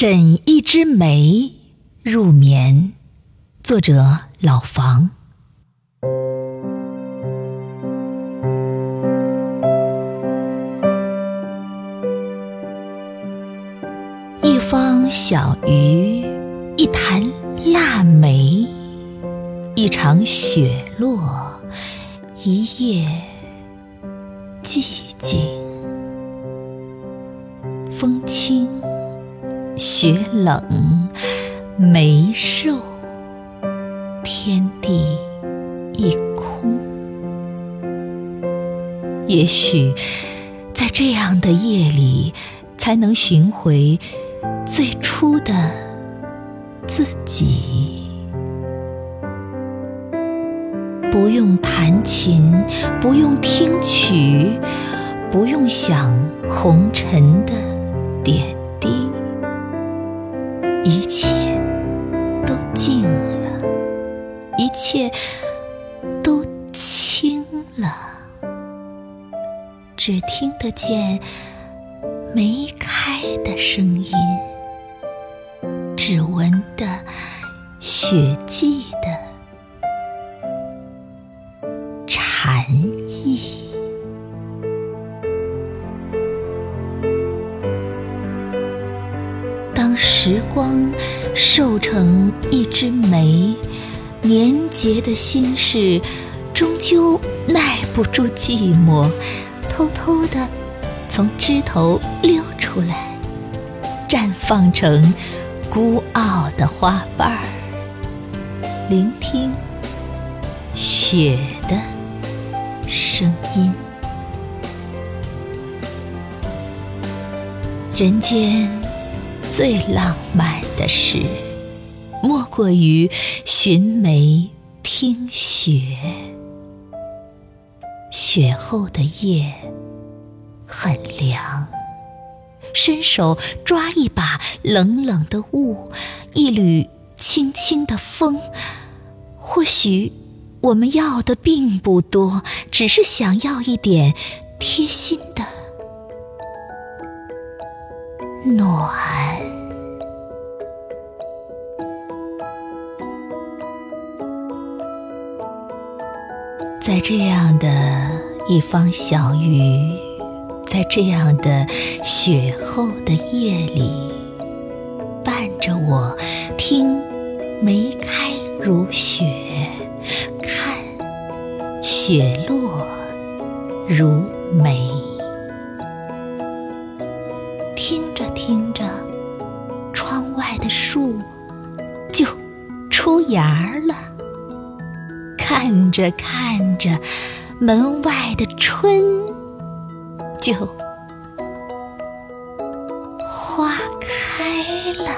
枕一枝梅入眠，作者老房。一方小鱼，一坛腊梅，一场雪落，一夜寂静，风轻。雪冷，梅瘦，天地一空。也许，在这样的夜里，才能寻回最初的自己。不用弹琴，不用听曲，不用想红尘的点。一切都静了，一切都清了，只听得见梅开的声音，只闻得雪季的禅意。时光瘦成一枝梅，年节的心事终究耐不住寂寞，偷偷的从枝头溜出来，绽放成孤傲的花瓣儿，聆听雪的声音，人间。最浪漫的事，莫过于寻梅听雪。雪后的夜很凉，伸手抓一把冷冷的雾，一缕轻轻的风。或许我们要的并不多，只是想要一点贴心的暖。在这样的一方小雨，在这样的雪后的夜里，伴着我听梅开如雪，看雪落如梅，听着听着，窗外的树就出芽了。看着看着，门外的春就花开了。